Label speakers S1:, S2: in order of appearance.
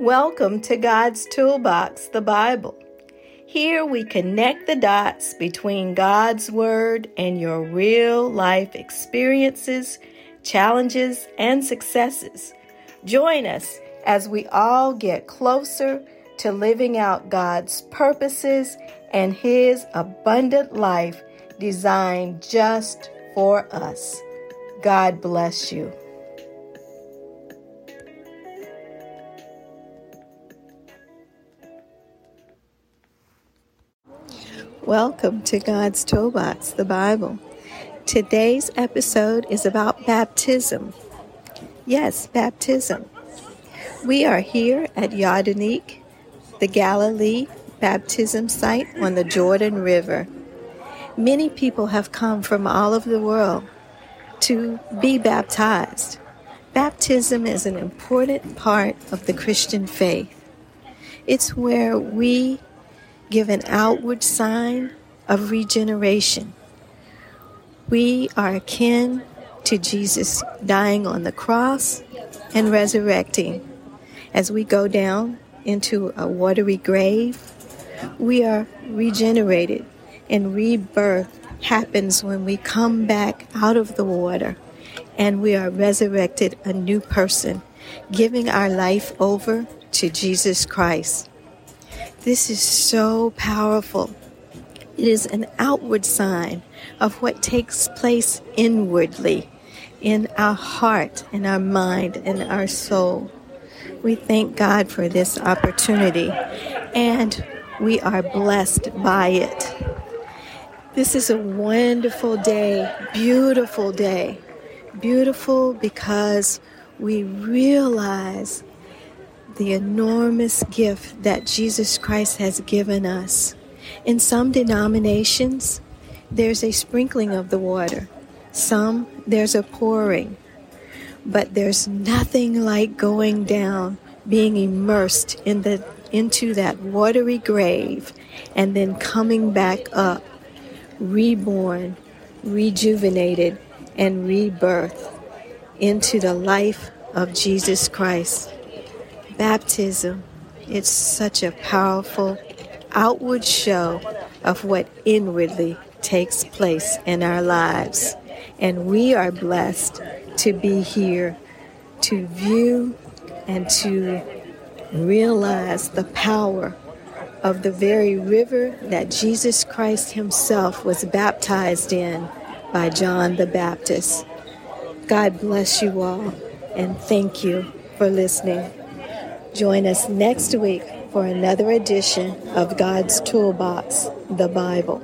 S1: Welcome to God's Toolbox, the Bible. Here we connect the dots between God's Word and your real life experiences, challenges, and successes. Join us as we all get closer to living out God's purposes and His abundant life designed just for us. God bless you. Welcome to God's Toolbox, the Bible. Today's episode is about baptism. Yes, baptism. We are here at Yardenit, the Galilee baptism site on the Jordan River. Many people have come from all over the world to be baptized. Baptism is an important part of the Christian faith. It's where we give an outward sign of regeneration. We are akin to Jesus dying on the cross and resurrecting. As we go down into a watery grave, we are regenerated, and rebirth happens when we come back out of the water and we are resurrected a new person, giving our life over to Jesus Christ. This is so powerful. It is an outward sign of what takes place inwardly in our heart, in our mind, in our soul. We thank God for this opportunity and we are blessed by it. This is a wonderful day, beautiful day. Beautiful because we realize the enormous gift that Jesus Christ has given us. In some denominations, there's a sprinkling of the water, some, there's a pouring. But there's nothing like going down, being immersed in the, into that watery grave, and then coming back up, reborn, rejuvenated, and rebirth into the life of Jesus Christ baptism, it's such a powerful outward show of what inwardly takes place in our lives. And we are blessed to be here to view and to realize the power of the very river that Jesus Christ Himself was baptized in by John the Baptist. God bless you all and thank you for listening. Join us next week for another edition of God's Toolbox, the Bible.